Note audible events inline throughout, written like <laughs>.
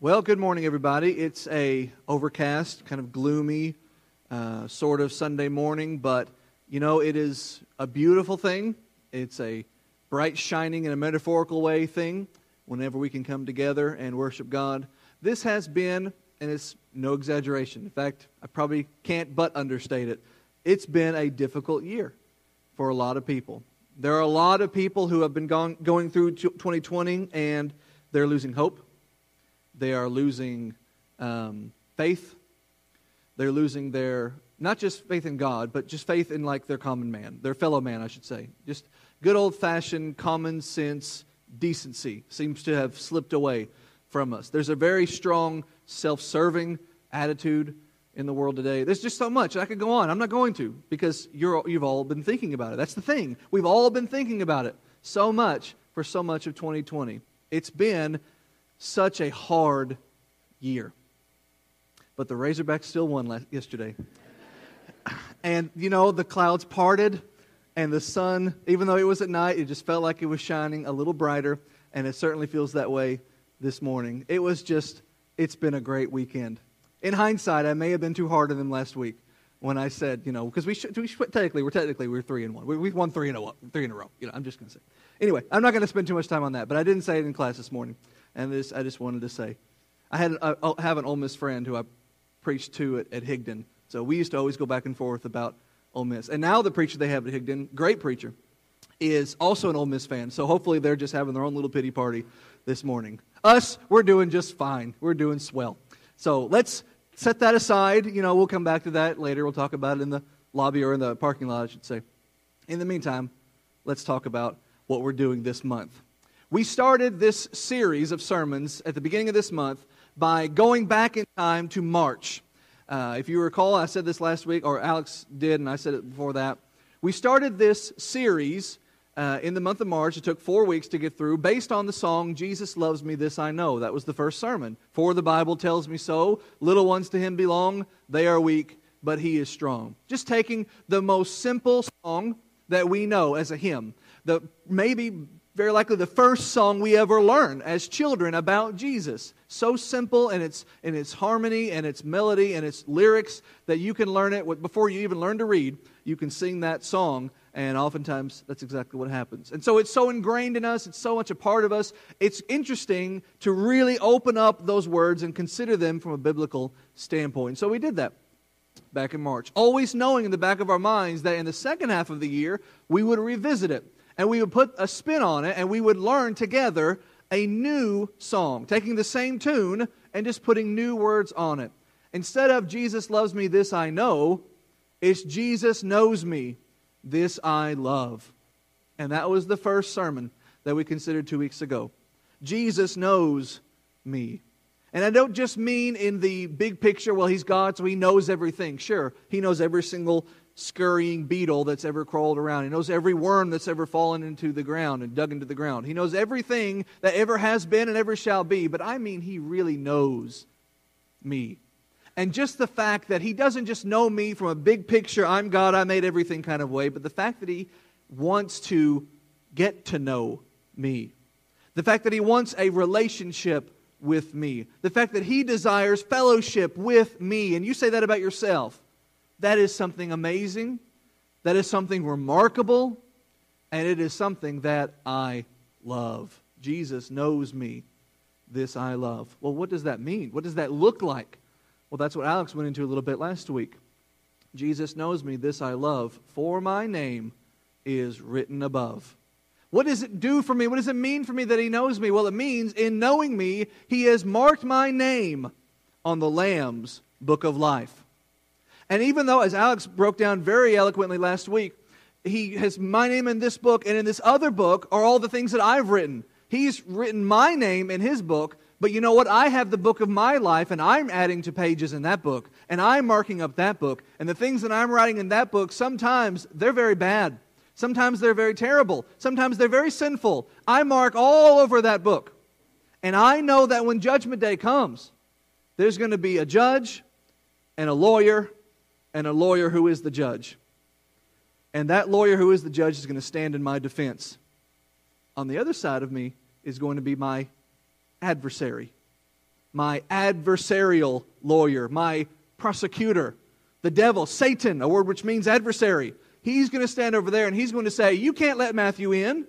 Well, good morning, everybody. It's a overcast, kind of gloomy, uh, sort of Sunday morning, but you know it is a beautiful thing. It's a bright, shining, in a metaphorical way thing. Whenever we can come together and worship God, this has been, and it's no exaggeration. In fact, I probably can't but understate it. It's been a difficult year for a lot of people. There are a lot of people who have been gone, going through 2020 and they're losing hope they are losing um, faith. They're losing their, not just faith in God, but just faith in like their common man, their fellow man, I should say. Just good old fashioned common sense decency seems to have slipped away from us. There's a very strong self serving attitude in the world today. There's just so much. I could go on. I'm not going to because you're, you've all been thinking about it. That's the thing. We've all been thinking about it so much for so much of 2020. It's been such a hard year. But the Razorbacks still won yesterday. And, you know, the clouds parted, and the sun, even though it was at night, it just felt like it was shining a little brighter, and it certainly feels that way this morning. It was just, it's been a great weekend. In hindsight, I may have been too hard on them last week when I said, you know, because we, should, we should, technically, we're technically, we're three and one. We, we've won three in, a, three in a row. You know, I'm just going to say. Anyway, I'm not going to spend too much time on that, but I didn't say it in class this morning and this I just wanted to say. I had oh, I have an Ole Miss friend who I preached to at, at Higden, so we used to always go back and forth about Ole Miss. And now the preacher they have at Higden, great preacher, is also an Ole Miss fan. So hopefully they're just having their own little pity party this morning. Us, we're doing just fine. We're doing swell. So let's set that aside. You know, we'll come back to that later. We'll talk about it in the lobby or in the parking lot, I should say. In the meantime, let's talk about what we're doing this month. We started this series of sermons at the beginning of this month by going back in time to March. Uh, if you recall, I said this last week, or Alex did, and I said it before that. We started this series uh, in the month of March. It took four weeks to get through, based on the song Jesus Loves Me, This I Know. That was the first sermon. For the Bible tells me so. Little ones to him belong, they are weak, but he is strong. Just taking the most simple song that we know as a hymn, the maybe very likely the first song we ever learn as children about Jesus. So simple in its, in its harmony and its melody and its lyrics that you can learn it before you even learn to read. You can sing that song, and oftentimes that's exactly what happens. And so it's so ingrained in us, it's so much a part of us. It's interesting to really open up those words and consider them from a biblical standpoint. So we did that back in March, always knowing in the back of our minds that in the second half of the year we would revisit it and we would put a spin on it and we would learn together a new song, taking the same tune and just putting new words on it. Instead of Jesus loves me, this I know, it's Jesus knows me, this I love. And that was the first sermon that we considered two weeks ago. Jesus knows me. And I don't just mean in the big picture, well, he's God, so he knows everything. Sure, he knows every single scurrying beetle that's ever crawled around. He knows every worm that's ever fallen into the ground and dug into the ground. He knows everything that ever has been and ever shall be. But I mean, He really knows me. And just the fact that He doesn't just know me from a big picture, I'm God, I made everything kind of way, but the fact that He wants to get to know me. The fact that He wants a relationship with me. The fact that He desires fellowship with me. And you say that about yourself. That is something amazing. That is something remarkable. And it is something that I love. Jesus knows me. This I love. Well, what does that mean? What does that look like? Well, that's what Alex went into a little bit last week. Jesus knows me. This I love. For my name is written above. What does it do for me? What does it mean for me that he knows me? Well, it means in knowing me, he has marked my name on the Lamb's book of life. And even though, as Alex broke down very eloquently last week, he has my name in this book, and in this other book are all the things that I've written. He's written my name in his book, but you know what? I have the book of my life, and I'm adding to pages in that book, and I'm marking up that book. And the things that I'm writing in that book, sometimes they're very bad. Sometimes they're very terrible. Sometimes they're very sinful. I mark all over that book. And I know that when Judgment Day comes, there's going to be a judge and a lawyer and a lawyer who is the judge. And that lawyer who is the judge is going to stand in my defense. On the other side of me is going to be my adversary, my adversarial lawyer, my prosecutor. The devil, Satan, a word which means adversary. He's going to stand over there and he's going to say, You can't let Matthew in.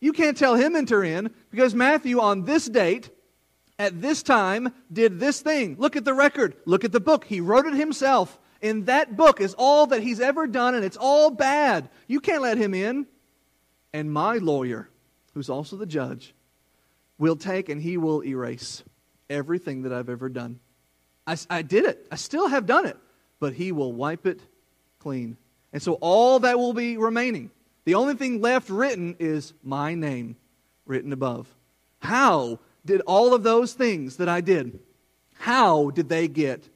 You can't tell him enter in because Matthew, on this date, at this time, did this thing. Look at the record. Look at the book. He wrote it himself. In that book is all that he's ever done, and it's all bad. You can't let him in. And my lawyer, who's also the judge, will take and he will erase everything that I've ever done. I, I did it. I still have done it. But he will wipe it clean. And so all that will be remaining. The only thing left written is my name written above. How did all of those things that I did, how did they get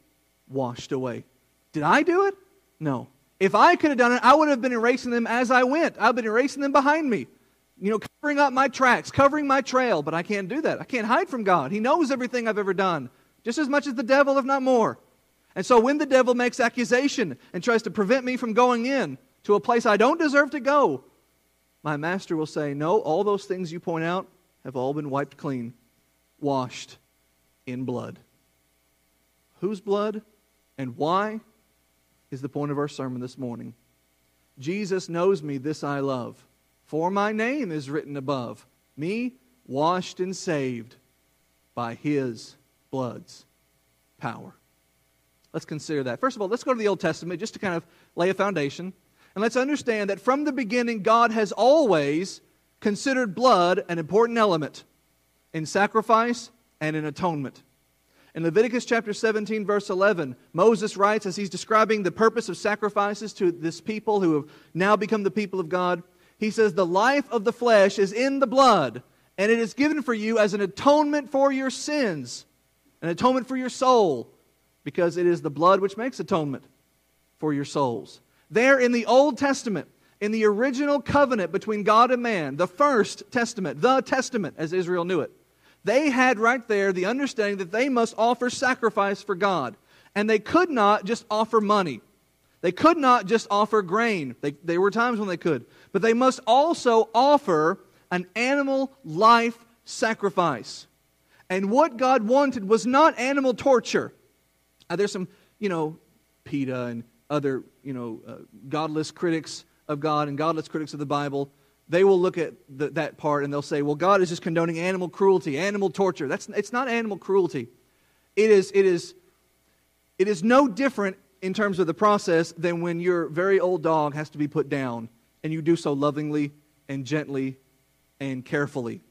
washed away? Did I do it? No. If I could have done it, I would have been erasing them as I went. I've been erasing them behind me. You know, covering up my tracks, covering my trail, but I can't do that. I can't hide from God. He knows everything I've ever done, just as much as the devil, if not more. And so when the devil makes accusation and tries to prevent me from going in to a place I don't deserve to go, my master will say, No, all those things you point out have all been wiped clean, washed in blood. Whose blood and why is the point of our sermon this morning. Jesus knows me, this I love. For my name is written above, me washed and saved by his blood's power. Let's consider that. First of all, let's go to the Old Testament just to kind of lay a foundation. And let's understand that from the beginning, God has always considered blood an important element in sacrifice and in atonement. In Leviticus chapter 17, verse 11, Moses writes as he's describing the purpose of sacrifices to this people who have now become the people of God, he says, The life of the flesh is in the blood, and it is given for you as an atonement for your sins, an atonement for your soul, because it is the blood which makes atonement for your souls. There in the Old Testament, in the original covenant between God and man, the first testament, the testament as Israel knew it, they had right there the understanding that they must offer sacrifice for God. And they could not just offer money. They could not just offer grain. They, there were times when they could. But they must also offer an animal life sacrifice. And what God wanted was not animal torture. Uh, there's some, you know, PETA and other, you know, uh, godless critics of God and godless critics of the Bible they will look at the, that part and they'll say, well, God is just condoning animal cruelty, animal torture. That's, it's not animal cruelty. It is, it, is, it is no different in terms of the process than when your very old dog has to be put down and you do so lovingly and gently and carefully.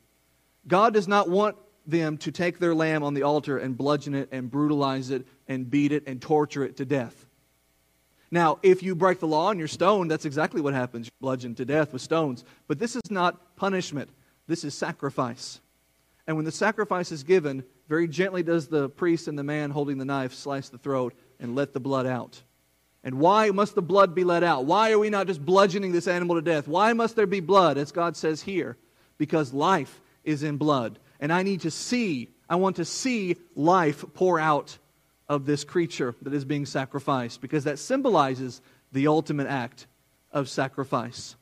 God does not want them to take their lamb on the altar and bludgeon it and brutalize it and beat it and torture it to death. Now, if you break the law and you're stoned, that's exactly what happens. You're bludgeoned to death with stones. But this is not punishment, this is sacrifice. And when the sacrifice is given, very gently does the priest and the man holding the knife slice the throat and let the blood out. And why must the blood be let out? Why are we not just bludgeoning this animal to death? Why must there be blood, as God says here? Because life is in blood. And I need to see, I want to see life pour out of this creature that is being sacrificed because that symbolizes the ultimate act of sacrifice.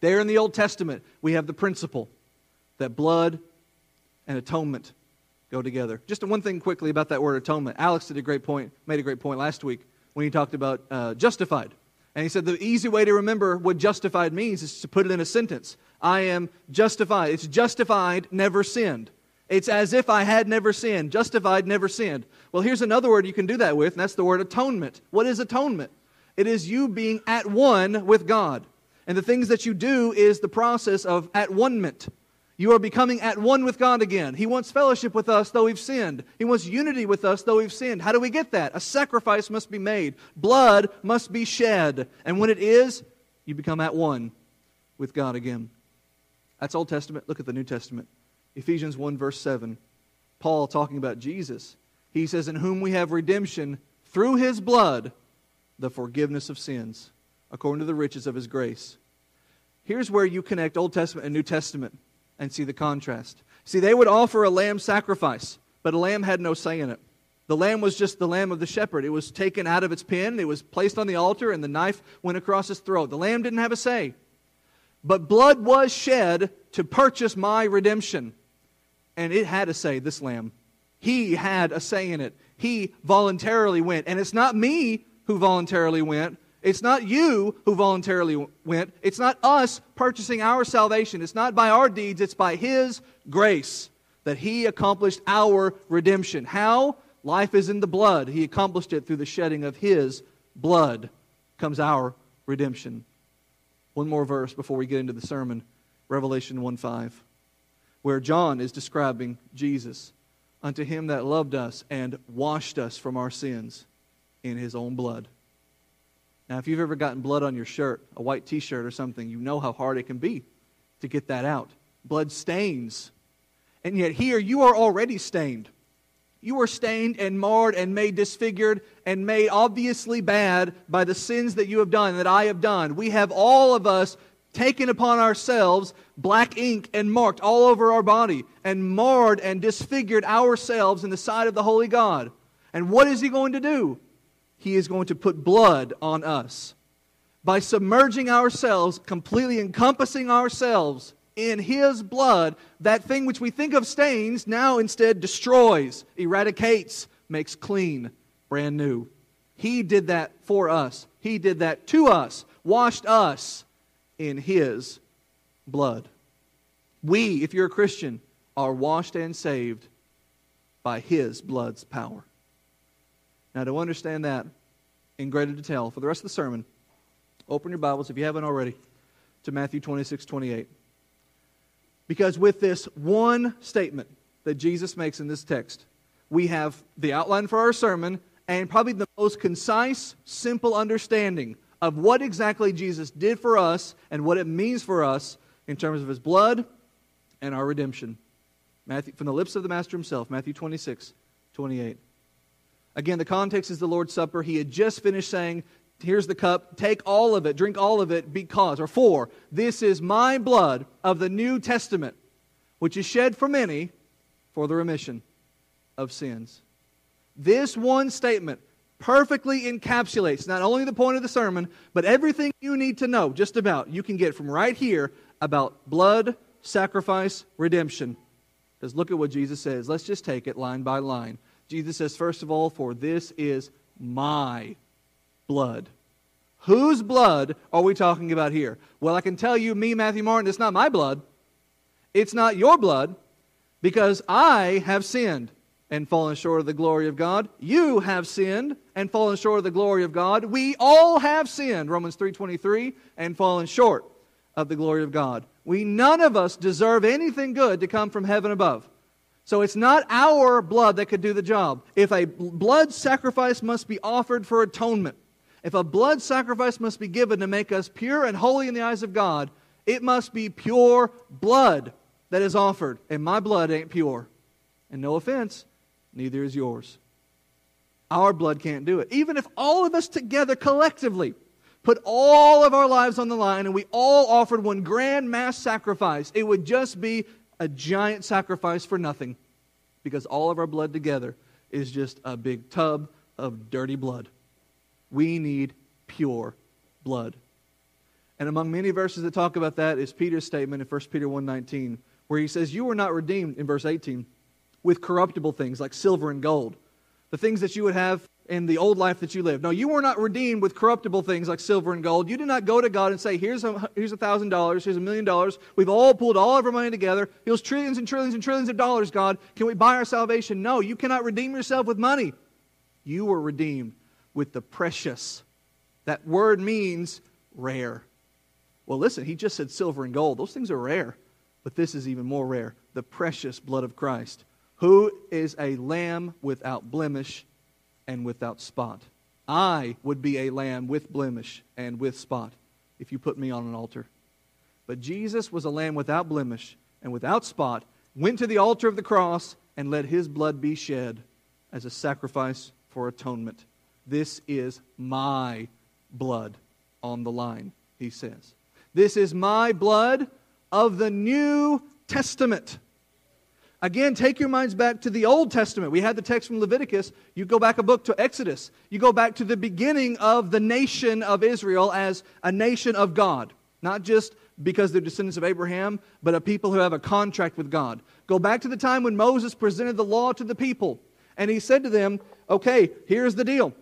There in the Old Testament, we have the principle that blood and atonement go together. Just one thing quickly about that word atonement. Alex did a great point, made a great point last week when he talked about uh, justified. And he said the easy way to remember what justified means is to put it in a sentence. I am justified. It's justified, never sinned. It's as if I had never sinned. Justified, never sinned. Well, here's another word you can do that with, and that's the word atonement. What is atonement? It is you being at one with God. And the things that you do is the process of at one-ment. You are becoming at one with God again. He wants fellowship with us, though we've sinned. He wants unity with us, though we've sinned. How do we get that? A sacrifice must be made, blood must be shed. And when it is, you become at one with God again. That's Old Testament. Look at the New Testament. Ephesians 1, verse 7. Paul talking about Jesus. He says, In whom we have redemption through his blood, the forgiveness of sins, according to the riches of his grace. Here's where you connect Old Testament and New Testament and see the contrast. See, they would offer a lamb sacrifice, but a lamb had no say in it. The lamb was just the lamb of the shepherd. It was taken out of its pen, it was placed on the altar, and the knife went across his throat. The lamb didn't have a say. But blood was shed to purchase my redemption. And it had a say, This lamb He had a say in it. He voluntarily went. And it's not me who voluntarily went. It's not you who voluntarily went. It's not us purchasing our salvation. It's not by our deeds. It's by His grace that He accomplished our redemption. How? Life is in the blood. He accomplished it through the shedding of His blood comes our redemption. One more verse before we get into the sermon Revelation 1 5, where John is describing Jesus. Unto him that loved us and washed us from our sins in his own blood. Now, if you've ever gotten blood on your shirt, a white t shirt or something, you know how hard it can be to get that out. Blood stains. And yet, here you are already stained. You are stained and marred and made disfigured and made obviously bad by the sins that you have done, that I have done. We have all of us taken upon ourselves black ink and marked all over our body and marred and disfigured ourselves in the sight of the holy God. And what is he going to do? He is going to put blood on us. By submerging ourselves, completely encompassing ourselves in his blood, that thing which we think of stains now instead destroys, eradicates, makes clean, brand new. He did that for us. He did that to us, washed us in his blood. We, if you're a Christian, are washed and saved by his blood's power. Now, to understand that in greater detail, for the rest of the sermon, open your Bibles, if you haven't already, to Matthew 26 28. Because with this one statement that Jesus makes in this text, we have the outline for our sermon and probably the most concise, simple understanding of what exactly Jesus did for us and what it means for us in terms of his blood and our redemption. Matthew, from the lips of the Master himself, Matthew 26, 28. Again, the context is the Lord's Supper. He had just finished saying, Here's the cup. Take all of it. Drink all of it because, or for, this is my blood of the New Testament, which is shed for many for the remission of sins. This one statement perfectly encapsulates not only the point of the sermon, but everything you need to know just about you can get from right here about blood, sacrifice, redemption. Because look at what Jesus says. Let's just take it line by line. Jesus says, first of all, for this is my blood. Whose blood are we talking about here? Well, I can tell you, me, Matthew Martin, it's not my blood. It's not your blood because I have sinned and fallen short of the glory of God. You have sinned and fallen short of the glory of God. We all have sinned, Romans 3:23, and fallen short of the glory of God. We none of us deserve anything good to come from heaven above. So it's not our blood that could do the job. If a blood sacrifice must be offered for atonement, if a blood sacrifice must be given to make us pure and holy in the eyes of God, it must be pure blood that is offered. And my blood ain't pure. And no offense, neither is yours. Our blood can't do it. Even if all of us together collectively put all of our lives on the line and we all offered one grand mass sacrifice, it would just be a giant sacrifice for nothing because all of our blood together is just a big tub of dirty blood. We need pure blood. And among many verses that talk about that is Peter's statement in 1 Peter 1:19, where he says, "You were not redeemed in verse 18 with corruptible things like silver and gold, the things that you would have in the old life that you lived. No, you were not redeemed with corruptible things like silver and gold. You did not go to God and say, here's a, here's a thousand dollars, here's a million dollars. We've all pulled all of our money together. Here's trillions and trillions and trillions of dollars, God. Can we buy our salvation? No, you cannot redeem yourself with money. You were redeemed with the precious. That word means rare. Well, listen, he just said silver and gold. Those things are rare. But this is even more rare the precious blood of Christ, who is a lamb without blemish and without spot. I would be a lamb with blemish and with spot if you put me on an altar. But Jesus was a lamb without blemish and without spot, went to the altar of the cross, and let his blood be shed as a sacrifice for atonement. This is my blood on the line, he says. This is my blood of the New Testament. Again, take your minds back to the Old Testament. We had the text from Leviticus. You go back a book to Exodus. You go back to the beginning of the nation of Israel as a nation of God, not just because they're descendants of Abraham, but a people who have a contract with God. Go back to the time when Moses presented the law to the people, and he said to them, Okay, here's the deal.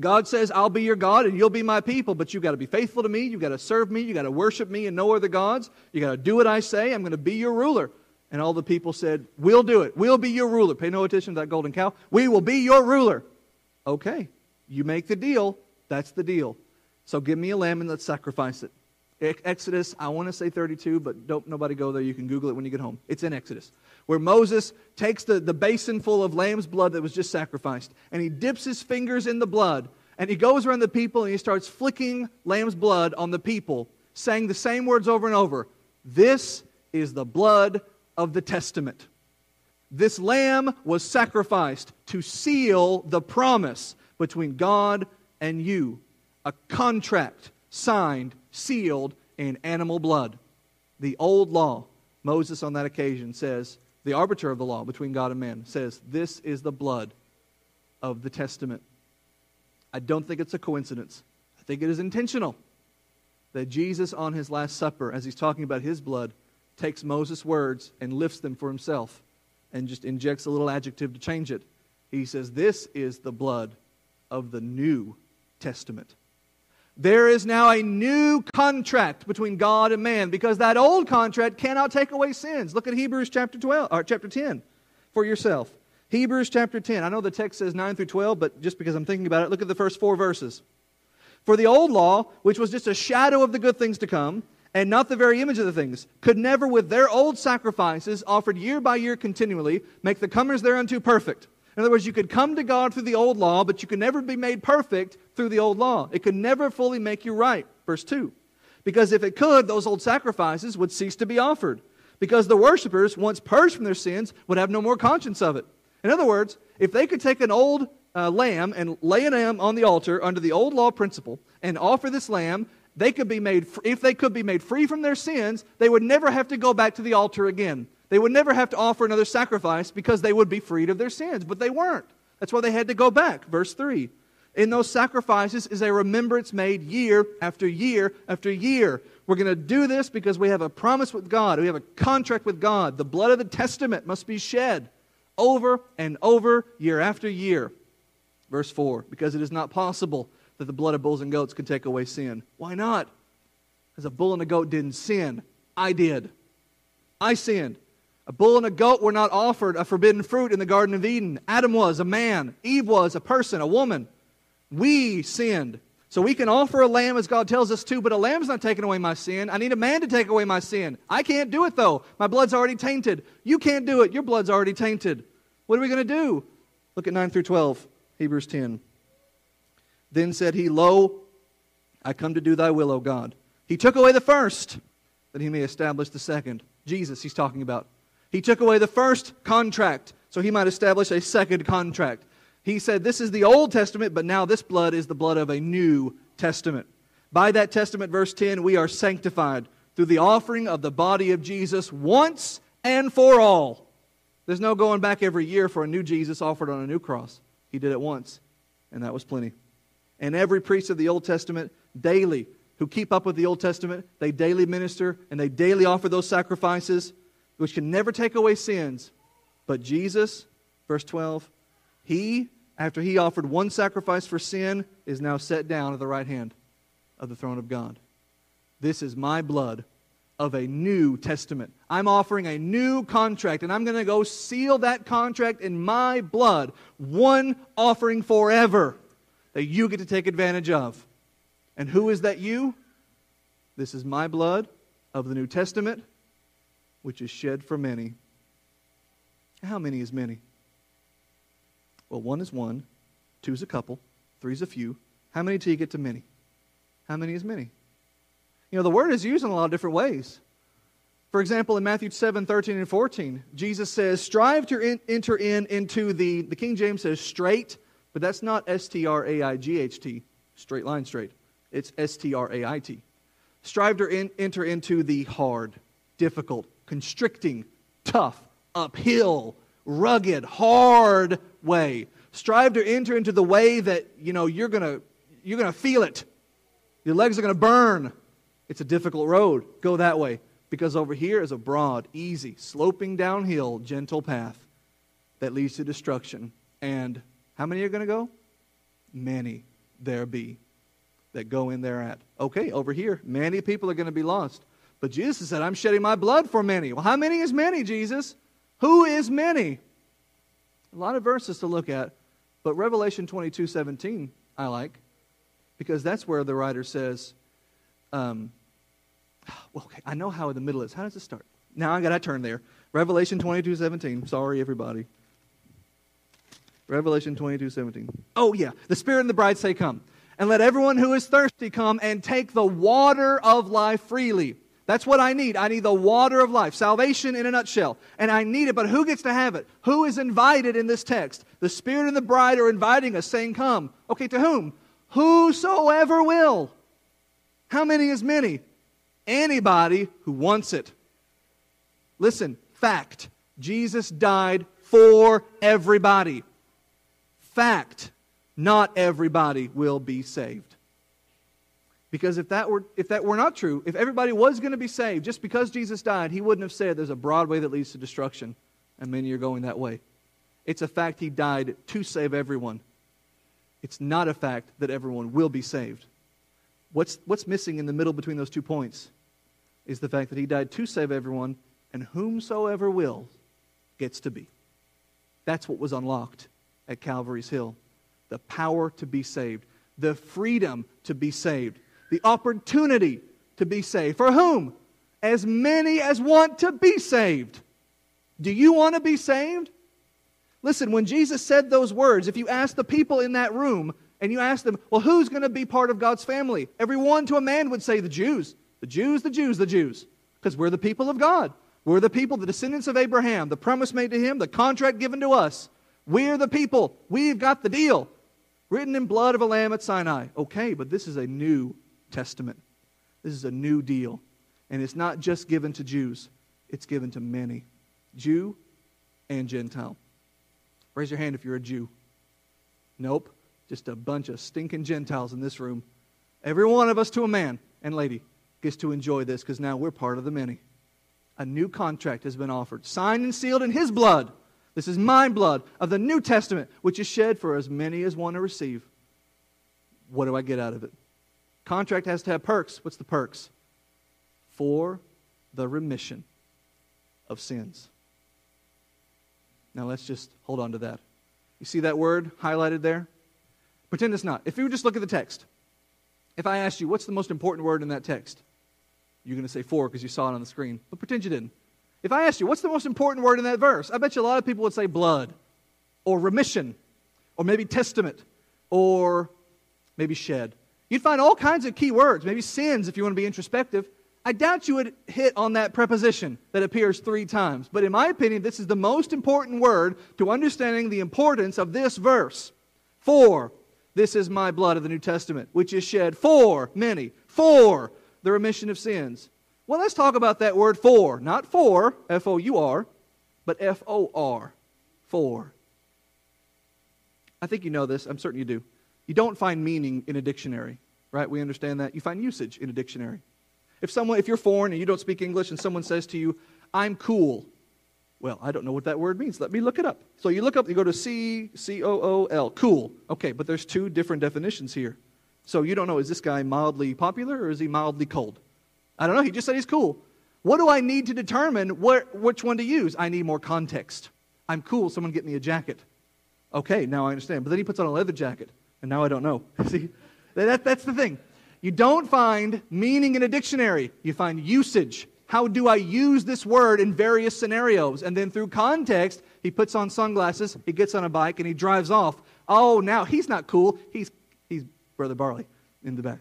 God says, I'll be your God and you'll be my people, but you've got to be faithful to me. You've got to serve me. You've got to worship me and no other gods. You've got to do what I say. I'm going to be your ruler. And all the people said, We'll do it. We'll be your ruler. Pay no attention to that golden cow. We will be your ruler. Okay, you make the deal. That's the deal. So give me a lamb and let's sacrifice it. Exodus, I want to say 32, but don't nobody go there. You can Google it when you get home. It's in Exodus, where Moses takes the, the basin full of lamb's blood that was just sacrificed, and he dips his fingers in the blood, and he goes around the people and he starts flicking lamb's blood on the people, saying the same words over and over This is the blood of the testament. This lamb was sacrificed to seal the promise between God and you, a contract signed, sealed in animal blood. The old law, Moses on that occasion says, the arbiter of the law between God and man says, This is the blood of the testament. I don't think it's a coincidence. I think it is intentional that Jesus, on his Last Supper, as he's talking about his blood, takes Moses' words and lifts them for himself and just injects a little adjective to change it. He says, This is the blood of the New Testament. There is now a new contract between God and man because that old contract cannot take away sins. Look at Hebrews chapter 12 or chapter 10 for yourself. Hebrews chapter 10. I know the text says 9 through 12, but just because I'm thinking about it, look at the first four verses. For the old law, which was just a shadow of the good things to come, and not the very image of the things, could never, with their old sacrifices, offered year by year continually, make the comers thereunto perfect. In other words, you could come to God through the old law, but you could never be made perfect through the old law. It could never fully make you right. Verse 2. Because if it could, those old sacrifices would cease to be offered. Because the worshippers, once purged from their sins, would have no more conscience of it. In other words, if they could take an old uh, lamb and lay an lamb on the altar under the old law principle and offer this lamb they could be made, if they could be made free from their sins, they would never have to go back to the altar again. They would never have to offer another sacrifice because they would be freed of their sins. But they weren't. That's why they had to go back. Verse 3. In those sacrifices is a remembrance made year after year after year. We're going to do this because we have a promise with God. We have a contract with God. The blood of the testament must be shed over and over, year after year. Verse 4 Because it is not possible that the blood of bulls and goats could take away sin. Why not? Because a bull and a goat didn't sin. I did. I sinned. A bull and a goat were not offered a forbidden fruit in the Garden of Eden. Adam was a man, Eve was a person, a woman. We sinned. So we can offer a lamb as God tells us to, but a lamb's not taking away my sin. I need a man to take away my sin. I can't do it though. My blood's already tainted. You can't do it. Your blood's already tainted. What are we going to do? Look at 9 through 12, Hebrews 10. Then said he, Lo, I come to do thy will, O God. He took away the first, that he may establish the second. Jesus, he's talking about. He took away the first contract, so he might establish a second contract. He said, This is the Old Testament, but now this blood is the blood of a new testament. By that testament, verse 10, we are sanctified through the offering of the body of Jesus once and for all. There's no going back every year for a new Jesus offered on a new cross. He did it once, and that was plenty and every priest of the Old Testament daily who keep up with the Old Testament, they daily minister and they daily offer those sacrifices, which can never take away sins. But Jesus, verse 12, he, after he offered one sacrifice for sin, is now set down at the right hand of the throne of God. This is my blood of a new testament. I'm offering a new contract, and I'm going to go seal that contract in my blood, one offering forever that you get to take advantage of. And who is that you? This is my blood of the New Testament, which is shed for many. How many is many? Well, one is one, two is a couple, three is a few. How many till you get to many? How many is many? You know, the word is used in a lot of different ways. For example, in Matthew 7, 13 and 14, Jesus says, Strive to in, enter in into the, the King James says, straight but that's not S T R A I G H T, straight line straight. It's S T R A I T. Strive to in, enter into the hard, difficult, constricting, tough, uphill, rugged, hard way. Strive to enter into the way that, you know, you're going to you're going to feel it. Your legs are going to burn. It's a difficult road. Go that way. Because over here is a broad, easy, sloping downhill, gentle path that leads to destruction. And how many are going to go? Many there be that go in there at. Okay, over here, many people are going to be lost. But Jesus said, I'm shedding my blood for many. Well, how many is many, Jesus? Who is many? A lot of verses to look at, but Revelation 22 17, I like, because that's where the writer says, um, well, <sighs> okay, I know how the middle is. How does it start? Now I got to turn there. Revelation 22 17. Sorry, everybody. Revelation 22 17. Oh, yeah. The Spirit and the bride say, Come. And let everyone who is thirsty come and take the water of life freely. That's what I need. I need the water of life, salvation in a nutshell. And I need it, but who gets to have it? Who is invited in this text? The Spirit and the bride are inviting us, saying, Come. Okay, to whom? Whosoever will. How many is many? Anybody who wants it. Listen, fact Jesus died for everybody. Fact, not everybody will be saved. Because if that were, if that were not true, if everybody was going to be saved just because Jesus died, he wouldn't have said there's a broad way that leads to destruction and many are going that way. It's a fact he died to save everyone. It's not a fact that everyone will be saved. What's, what's missing in the middle between those two points is the fact that he died to save everyone, and whomsoever will gets to be. That's what was unlocked at Calvary's Hill the power to be saved, the freedom to be saved the opportunity to be saved. For whom? As many as want to be saved. Do you want to be saved? Listen, when Jesus said those words, if you ask the people in that room and you ask them, well, who's going to be part of God's family? Everyone to a man would say the Jews. The Jews, the Jews, the Jews. Because we're the people of God. We're the people, the descendants of Abraham, the promise made to him, the contract given to us. We're the people. We've got the deal. Written in blood of a lamb at Sinai. Okay, but this is a new Testament. This is a new deal. And it's not just given to Jews, it's given to many Jew and Gentile. Raise your hand if you're a Jew. Nope. Just a bunch of stinking Gentiles in this room. Every one of us to a man and lady gets to enjoy this because now we're part of the many. A new contract has been offered, signed and sealed in His blood. This is my blood of the New Testament, which is shed for as many as want to receive. What do I get out of it? Contract has to have perks. What's the perks? For the remission of sins. Now let's just hold on to that. You see that word highlighted there? Pretend it's not. If you just look at the text, if I asked you, what's the most important word in that text? You're going to say for because you saw it on the screen. But pretend you didn't. If I asked you, what's the most important word in that verse? I bet you a lot of people would say blood, or remission, or maybe testament, or maybe shed. You'd find all kinds of key words, maybe sins if you want to be introspective. I doubt you would hit on that preposition that appears three times. But in my opinion, this is the most important word to understanding the importance of this verse. For this is my blood of the New Testament, which is shed for many, for the remission of sins. Well, let's talk about that word for. Not for, F O U R, but F O R, for. I think you know this. I'm certain you do. You don't find meaning in a dictionary, right? We understand that. You find usage in a dictionary. If someone, if you're foreign and you don't speak English and someone says to you, I'm cool, well, I don't know what that word means. Let me look it up. So you look up, you go to C, C O O L, cool. Okay, but there's two different definitions here. So you don't know, is this guy mildly popular or is he mildly cold? I don't know. He just said he's cool. What do I need to determine which one to use? I need more context. I'm cool. Someone get me a jacket. Okay, now I understand. But then he puts on a leather jacket. And now I don't know. <laughs> See, that, that's the thing. You don't find meaning in a dictionary, you find usage. How do I use this word in various scenarios? And then through context, he puts on sunglasses, he gets on a bike, and he drives off. Oh, now he's not cool. He's, he's Brother Barley in the back.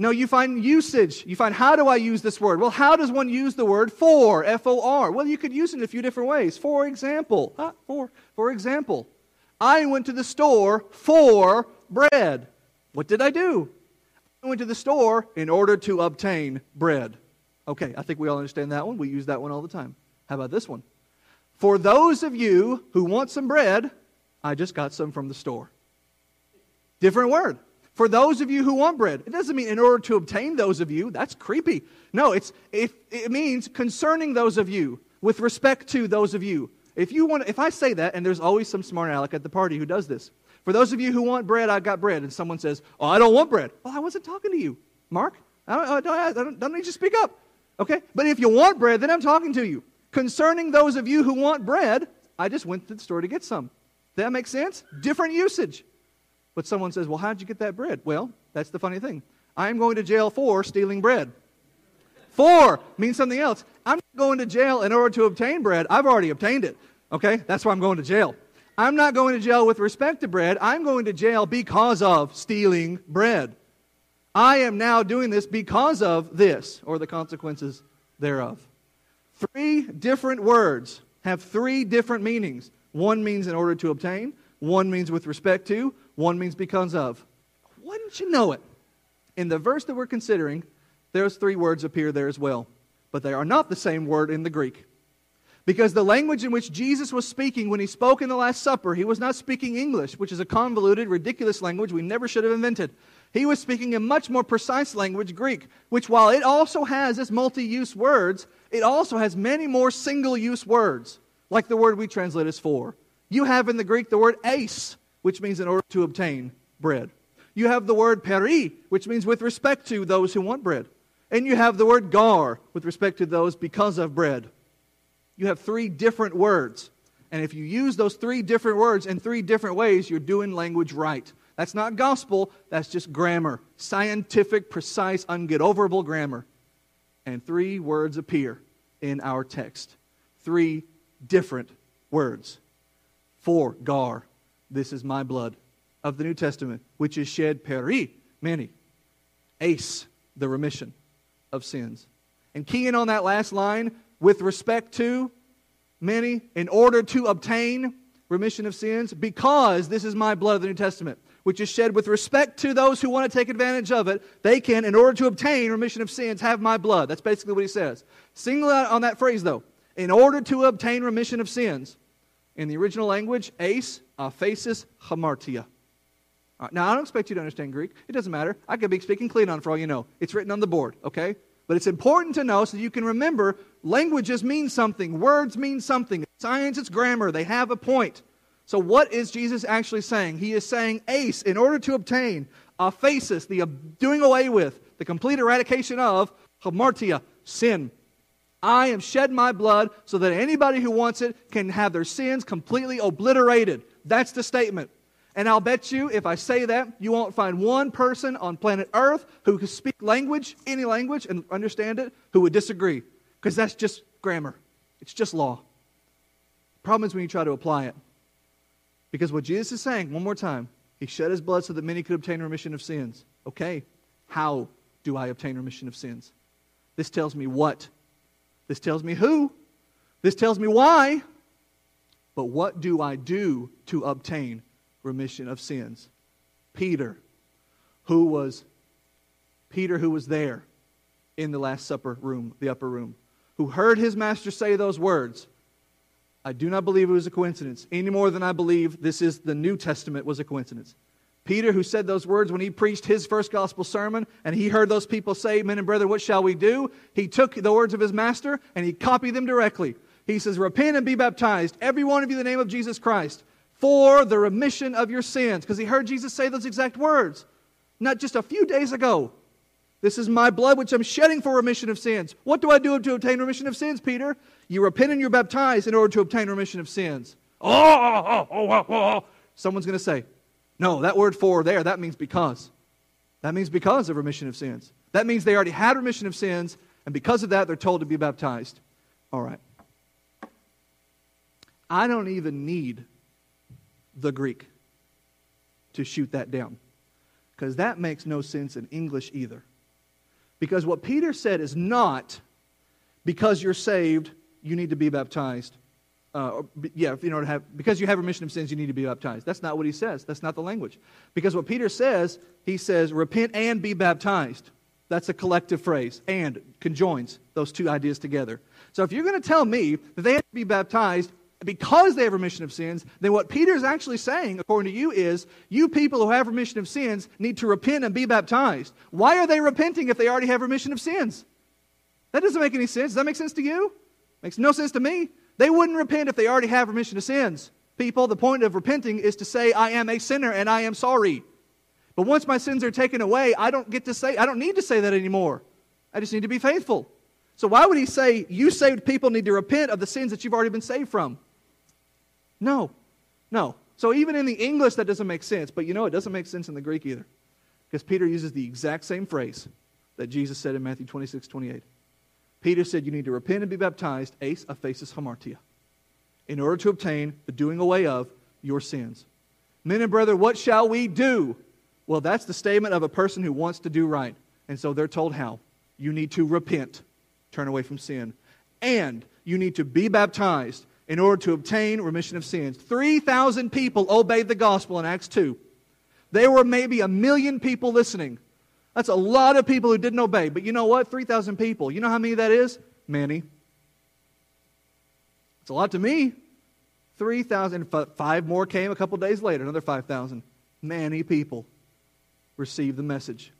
No, you find usage. You find how do I use this word? Well, how does one use the word for? F O R. Well, you could use it in a few different ways. For example, ah, for, for example, I went to the store for bread. What did I do? I went to the store in order to obtain bread. Okay, I think we all understand that one. We use that one all the time. How about this one? For those of you who want some bread, I just got some from the store. Different word. For those of you who want bread. It doesn't mean in order to obtain those of you. That's creepy. No, it's, it, it means concerning those of you, with respect to those of you. If you want, if I say that, and there's always some smart aleck at the party who does this. For those of you who want bread, I've got bread. And someone says, Oh, I don't want bread. Well, I wasn't talking to you, Mark. I don't, I don't, I don't, don't need you to speak up. Okay? But if you want bread, then I'm talking to you. Concerning those of you who want bread, I just went to the store to get some. That makes sense? Different usage. But someone says, Well, how did you get that bread? Well, that's the funny thing. I'm going to jail for stealing bread. For means something else. I'm not going to jail in order to obtain bread. I've already obtained it. Okay? That's why I'm going to jail. I'm not going to jail with respect to bread. I'm going to jail because of stealing bread. I am now doing this because of this, or the consequences thereof. Three different words have three different meanings. One means in order to obtain, one means with respect to, one means because of. Wouldn't you know it? In the verse that we're considering, those three words appear there as well, but they are not the same word in the Greek. Because the language in which Jesus was speaking when he spoke in the Last Supper, he was not speaking English, which is a convoluted, ridiculous language we never should have invented. He was speaking a much more precise language, Greek, which, while it also has its multi use words, it also has many more single use words, like the word we translate as for. You have in the Greek the word eis, which means in order to obtain bread. You have the word peri, which means with respect to those who want bread. And you have the word gar, with respect to those because of bread. You have three different words. And if you use those three different words in three different ways, you're doing language right. That's not gospel, that's just grammar. Scientific, precise, ungetoverable grammar. And three words appear in our text. Three different words. For Gar, this is my blood of the New Testament, which is shed peri, many. Eis, the remission of sins. And keying on that last line, with respect to many, in order to obtain remission of sins, because this is my blood of the New Testament which is shed with respect to those who want to take advantage of it, they can, in order to obtain remission of sins, have my blood. That's basically what he says. Single out on that phrase, though. In order to obtain remission of sins, in the original language, eis, Uh, aphesis, hamartia. Right, now, I don't expect you to understand Greek. It doesn't matter. I could be speaking Klingon for all you know. It's written on the board, okay? But it's important to know so you can remember languages mean something, words mean something. Science, it's grammar. They have a point. So, what is Jesus actually saying? He is saying, eis, in order to obtain aphesis, the uh, doing away with, the complete eradication of hamartia, sin. I am shed my blood so that anybody who wants it can have their sins completely obliterated. That's the statement. And I'll bet you, if I say that, you won't find one person on planet Earth who can speak language, any language, and understand it, who would disagree. Because that's just grammar, it's just law. Problem is when you try to apply it. Because what Jesus is saying, one more time, he shed his blood so that many could obtain remission of sins. Okay, how do I obtain remission of sins? This tells me what? This tells me who? This tells me why. But what do I do to obtain remission of sins? Peter, who was Peter who was there in the last supper room, the upper room, who heard his master say those words, I do not believe it was a coincidence, any more than I believe this is the New Testament was a coincidence. Peter, who said those words when he preached his first gospel sermon, and he heard those people say, Men and brethren, what shall we do? He took the words of his master and he copied them directly. He says, Repent and be baptized, every one of you, in the name of Jesus Christ, for the remission of your sins. Because he heard Jesus say those exact words, not just a few days ago. This is my blood which I'm shedding for remission of sins. What do I do to obtain remission of sins, Peter? You repent and you're baptized in order to obtain remission of sins. Oh, oh, oh, oh, oh. oh, oh, oh Someone's going to say, no, that word for there, that means because. That means because of remission of sins. That means they already had remission of sins, and because of that, they're told to be baptized. All right. I don't even need the Greek to shoot that down because that makes no sense in English either. Because what Peter said is not because you're saved, you need to be baptized. Uh, yeah, you know, have, because you have remission of sins, you need to be baptized. That's not what he says. That's not the language. Because what Peter says, he says, repent and be baptized. That's a collective phrase, and conjoins those two ideas together. So if you're going to tell me that they have to be baptized because they have remission of sins, then what Peter is actually saying, according to you, is you people who have remission of sins need to repent and be baptized. Why are they repenting if they already have remission of sins? That doesn't make any sense. Does that make sense to you? Makes no sense to me. They wouldn't repent if they already have remission of sins. People, the point of repenting is to say, I am a sinner and I am sorry. But once my sins are taken away, I don't get to say, I don't need to say that anymore. I just need to be faithful. So why would he say, you saved people need to repent of the sins that you've already been saved from? No. No. So even in the English, that doesn't make sense. But you know, it doesn't make sense in the Greek either. Because Peter uses the exact same phrase that Jesus said in Matthew 26, 28. Peter said, You need to repent and be baptized, eis aphesis hamartia, in order to obtain the doing away of your sins. Men and brethren, what shall we do? Well, that's the statement of a person who wants to do right. And so they're told how. You need to repent, turn away from sin, and you need to be baptized in order to obtain remission of sins. 3,000 people obeyed the gospel in Acts 2. There were maybe a million people listening. That's a lot of people who didn't obey. But you know what? 3,000 people. You know how many that is? Many. It's a lot to me. 3,000. Five more came a couple days later, another 5,000. Many people received the message.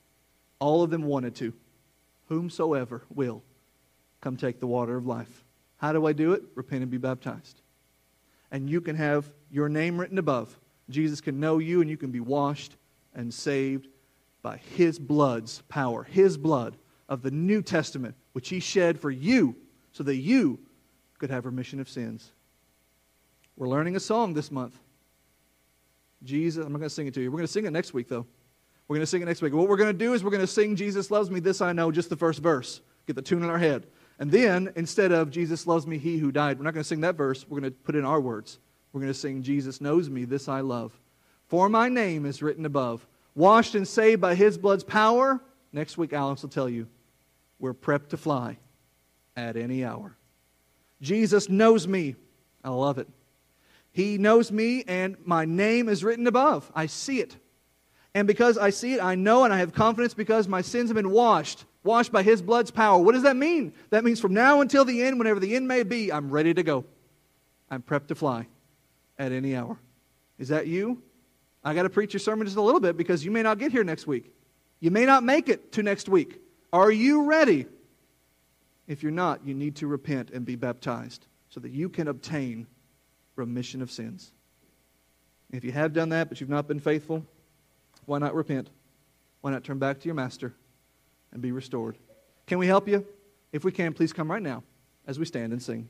All of them wanted to. Whomsoever will come take the water of life. How do I do it? Repent and be baptized. And you can have your name written above. Jesus can know you, and you can be washed and saved by his blood's power, his blood of the New Testament, which he shed for you so that you could have remission of sins. We're learning a song this month. Jesus, I'm not going to sing it to you. We're going to sing it next week, though. We're going to sing it next week. What we're going to do is we're going to sing Jesus Loves Me, This I Know, just the first verse. Get the tune in our head. And then, instead of Jesus loves me, he who died, we're not going to sing that verse. We're going to put in our words. We're going to sing Jesus knows me, this I love. For my name is written above. Washed and saved by his blood's power. Next week, Alex will tell you we're prepped to fly at any hour. Jesus knows me. I love it. He knows me, and my name is written above. I see it. And because I see it, I know and I have confidence because my sins have been washed washed by his blood's power. What does that mean? That means from now until the end, whenever the end may be, I'm ready to go. I'm prepped to fly at any hour. Is that you? I got to preach your sermon just a little bit because you may not get here next week. You may not make it to next week. Are you ready? If you're not, you need to repent and be baptized so that you can obtain remission of sins. If you have done that, but you've not been faithful, why not repent? Why not turn back to your master? And be restored. Can we help you? If we can, please come right now as we stand and sing.